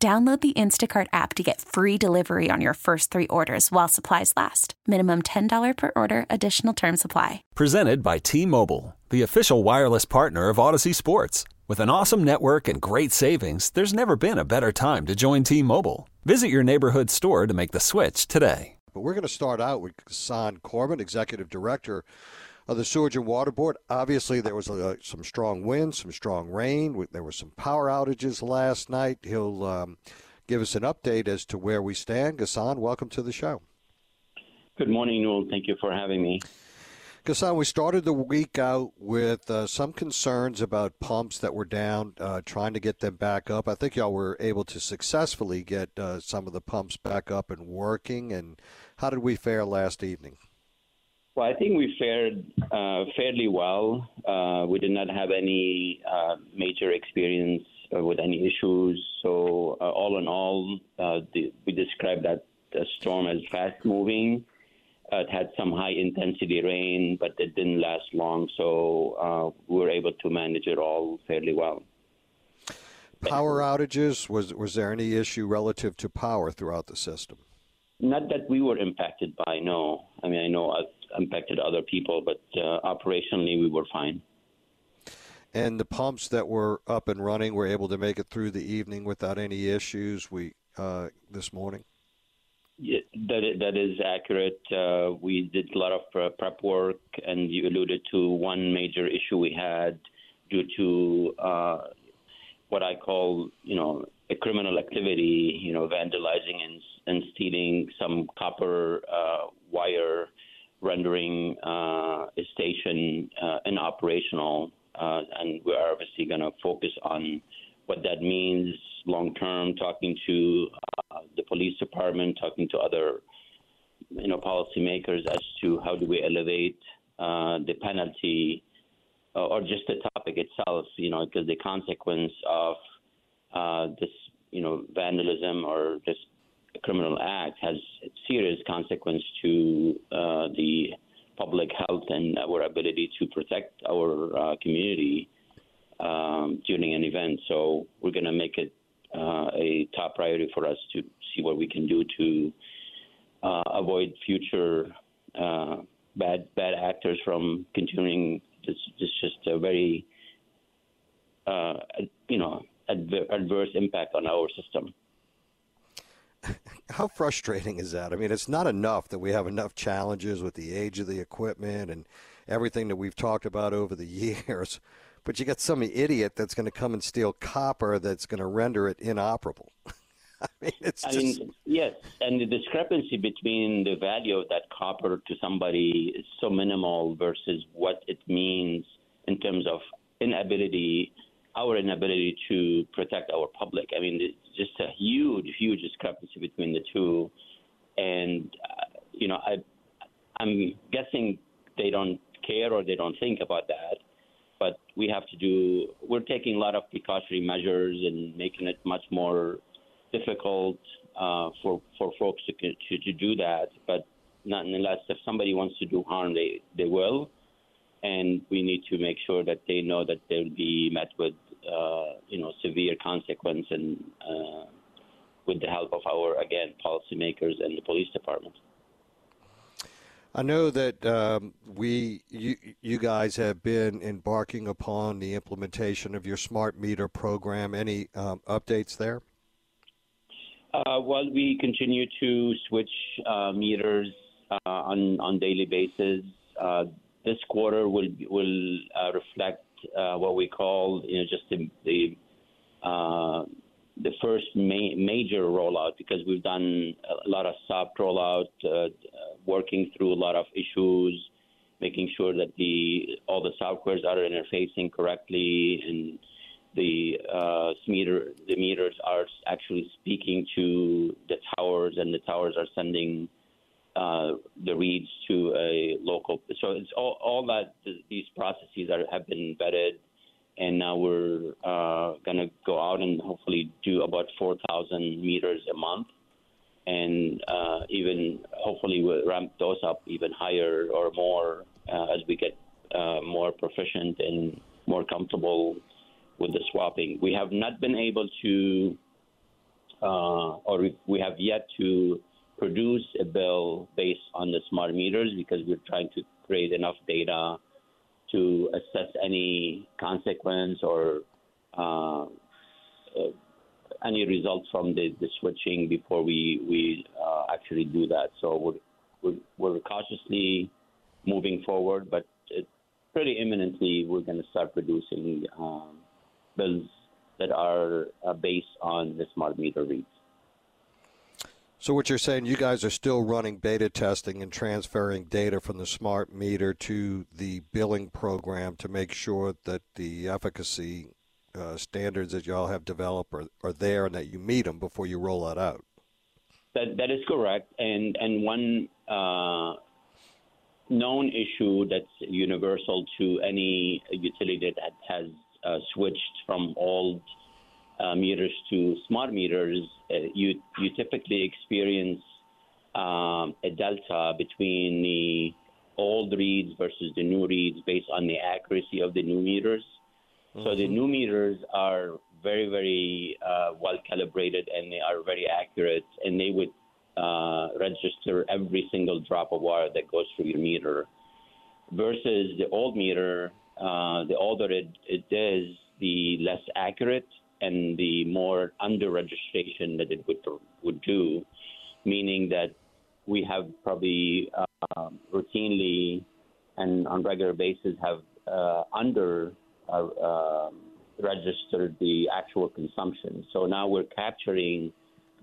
Download the Instacart app to get free delivery on your first three orders while supplies last. Minimum $10 per order, additional term supply. Presented by T Mobile, the official wireless partner of Odyssey Sports. With an awesome network and great savings, there's never been a better time to join T Mobile. Visit your neighborhood store to make the switch today. But we're going to start out with Ghassan Korban, Executive Director of the Sewerage and Water Board. Obviously, there was uh, some strong winds, some strong rain. There were some power outages last night. He'll um, give us an update as to where we stand. Ghassan, welcome to the show. Good morning, Newell. Thank you for having me. Ghassan, we started the week out with uh, some concerns about pumps that were down, uh, trying to get them back up. I think y'all were able to successfully get uh, some of the pumps back up and working. And how did we fare last evening? Well, I think we fared uh, fairly well. Uh, we did not have any uh, major experience uh, with any issues. So, uh, all in all, uh, the, we described that the storm as fast moving. it had some high intensity rain, but it didn't last long. So, we were able to manage it all fairly well. Power outages was was there any issue relative to power throughout the system? Not that we were impacted by. No, I mean I know impacted other people, but uh, operationally we were fine. And the pumps that were up and running were able to make it through the evening without any issues. We uh, this morning. Yeah, that is, that is accurate. Uh, we did a lot of prep work, and you alluded to one major issue we had due to uh, what I call, you know, a criminal activity, you know, vandalizing and, and stealing some copper uh, wire rendering uh, a station uh, inoperational, uh, and we're obviously going to focus on what that means long term. Talking to uh, the police department, talking to other, you know, policymakers as to how do we elevate uh, the penalty uh, or just the topic itself. You know, because the consequence of this, you know, vandalism or just criminal act has serious consequence to public health and our ability to protect our uh, community um, during an event. So we're going to make it uh, a top priority for us to see what we can do to uh, avoid future uh, bad bad actors from continuing. This, this just a very uh, you know adver- adverse impact on our system how frustrating is that? I mean, it's not enough that we have enough challenges with the age of the equipment and everything that we've talked about over the years, but you got some idiot that's going to come and steal copper that's going to render it inoperable. I mean, it's I just... mean, yes, and the discrepancy between the value of that copper to somebody is so minimal versus what it means in terms of inability inability to protect our public. I mean, it's just a huge, huge discrepancy between the two. And, uh, you know, I, I'm guessing they don't care or they don't think about that. But we have to do, we're taking a lot of precautionary measures and making it much more difficult uh, for, for folks to, to, to do that. But nonetheless, if somebody wants to do harm, they, they will and we need to make sure that they know that they'll be met with you know severe consequence and uh, with the help of our again policymakers and the police department. I know that um, we, you, you guys have been embarking upon the implementation of your smart meter program. Any um, updates there? Uh, well, we continue to switch uh, meters uh, on on daily basis. Uh, this quarter will will uh, reflect uh, what we call you know just the the, uh, the first ma- major rollout because we've done a lot of soft rollout, uh, working through a lot of issues, making sure that the all the softwares are interfacing correctly and the uh, meter the meters are actually speaking to the towers, and the towers are sending uh, the reads to a local. So it's all, all that these processes are, have been vetted, and now we're uh, going to go out and hopefully do about 4,000 meters a month, and uh, even hopefully we'll ramp those up even higher or more uh, as we get uh, more proficient and more comfortable with the swapping. We have not been able to, or we have yet to produce a bill based on the smart meters because we're trying to create enough data to assess any consequence or uh, uh, any results from the, the, switching before we we uh, actually do that. So we're, we're, we're cautiously moving forward, but it, pretty imminently we're going to start producing um, bills that are uh, based on the smart meter reads. So what you're saying, you guys are still running beta testing and transferring data from the smart meter to the billing program to make sure that the efficacy uh, standards that y'all have developed are, are there and that you meet them before you roll that out. That that is correct, and and one uh, known issue that's universal to any utility that has uh, switched from old uh, meters to smart meters, uh, you you typically experience um, a delta between the old reads versus the new reads based on the accuracy of the new meters. Mm-hmm. So the mm-hmm. new meters are very very uh, well calibrated and they are very accurate, and they would uh, register every single drop of water that goes through your meter. Versus the old meter, uh, the older it, it is, the less accurate and the more under registration that it would would do, meaning that we have probably uh, routinely and on regular basis have uh, under uh, um, registered the actual consumption. So now we're capturing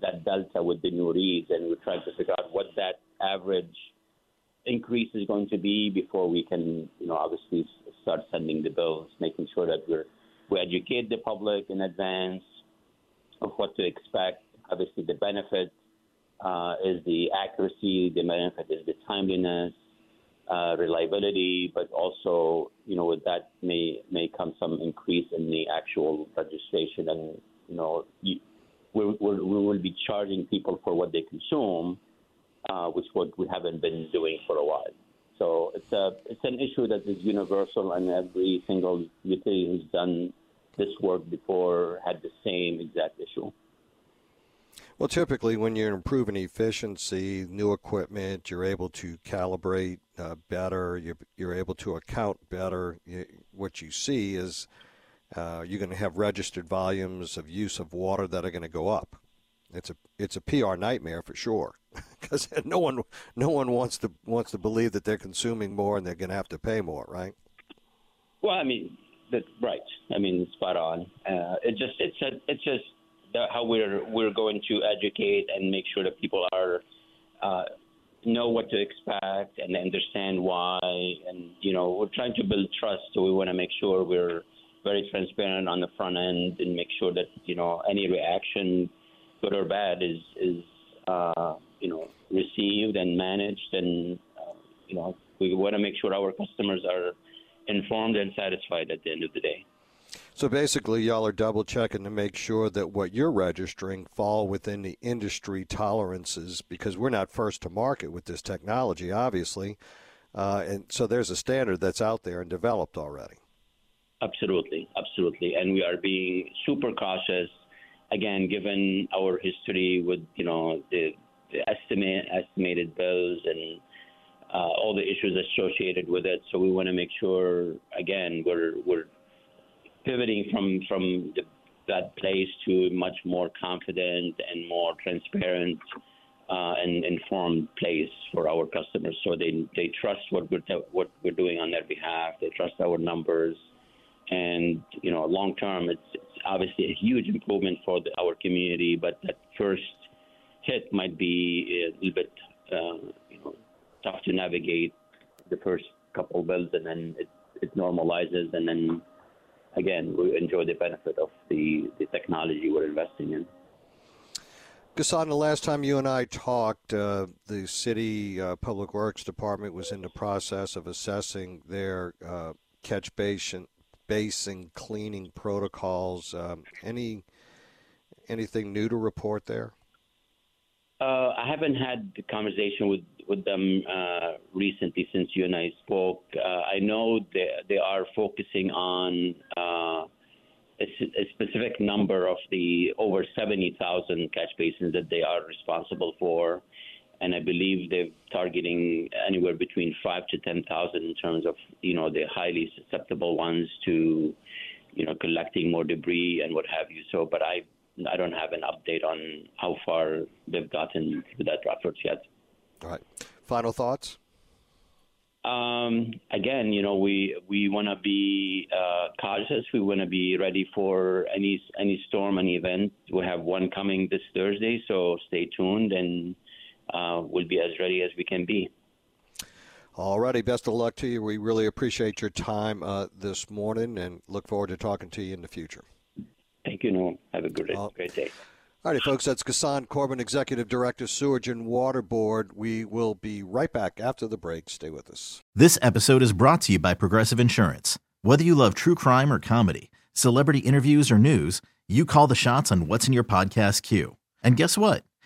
that delta with the new reads, and we're trying to figure out what that average increase is going to be before we can, you know, obviously start sending the bills, making sure that we're we educate the public in advance of what to expect. Obviously, the benefit uh, is the accuracy, the benefit is the timeliness, uh, reliability, but also, you know, with that may may come some increase in the actual registration, and you know, we we will be charging people for what they consume, uh, which what we haven't been doing for a while. So it's a it's an issue that is universal, and every single utility who's done this work before had the same exact issue. Well, typically, when you're improving efficiency, new equipment, you're able to calibrate uh, better. You're, you're able to account better. You, what you see is uh, you're going to have registered volumes of use of water that are going to go up. It's a it's a PR nightmare for sure, because no one no one wants to wants to believe that they're consuming more and they're going to have to pay more, right? Well, I mean, that right. I mean, spot on. Uh, it just it's a, it's just how we're we're going to educate and make sure that people are uh, know what to expect and understand why. And you know, we're trying to build trust, so we want to make sure we're very transparent on the front end and make sure that you know any reaction, good or bad, is is uh, you know received and managed, and uh, you know we want to make sure our customers are informed and satisfied at the end of the day. So basically, y'all are double checking to make sure that what you're registering fall within the industry tolerances because we're not first to market with this technology, obviously. Uh, and so there's a standard that's out there and developed already. Absolutely, absolutely, and we are being super cautious. Again, given our history with you know the, the estimate estimated bills and uh, all the issues associated with it. So we want to make sure, again, we're we're pivoting from from the, that place to a much more confident and more transparent uh, and informed place for our customers. So they they trust what we're what we're doing on their behalf. They trust our numbers, and you know, long term, it's, it's obviously a huge improvement for the, our community. But that first hit might be a little bit. Uh, tough to navigate the first couple of bills, and then it, it normalizes, and then again, we enjoy the benefit of the, the technology we're investing in. Ghassan, the last time you and I talked, uh, the city uh, public works department was in the process of assessing their uh, catch basin, basin cleaning protocols. Um, any anything new to report there? Uh, I haven't had the conversation with with them uh, recently since you and I spoke. Uh, I know they they are focusing on a, a specific number of the over 70,000 catch basins that they are responsible for. And I believe they're targeting anywhere between five to 10,000 in terms of, you know, the highly susceptible ones to, you know, collecting more debris and what have you. So, but I, I don't have an update on how far they've gotten with that efforts yet. All right. Final thoughts? Um, again, you know, we we want to be uh, cautious. We want to be ready for any any storm, any event. We have one coming this Thursday, so stay tuned, and uh, we'll be as ready as we can be. All righty. Best of luck to you. We really appreciate your time uh, this morning, and look forward to talking to you in the future. Thank you, Noam. Have a good, great day. All righty, folks, that's Ghassan Korban, Executive Director, Sewerage and Water Board. We will be right back after the break. Stay with us. This episode is brought to you by Progressive Insurance. Whether you love true crime or comedy, celebrity interviews or news, you call the shots on what's in your podcast queue. And guess what?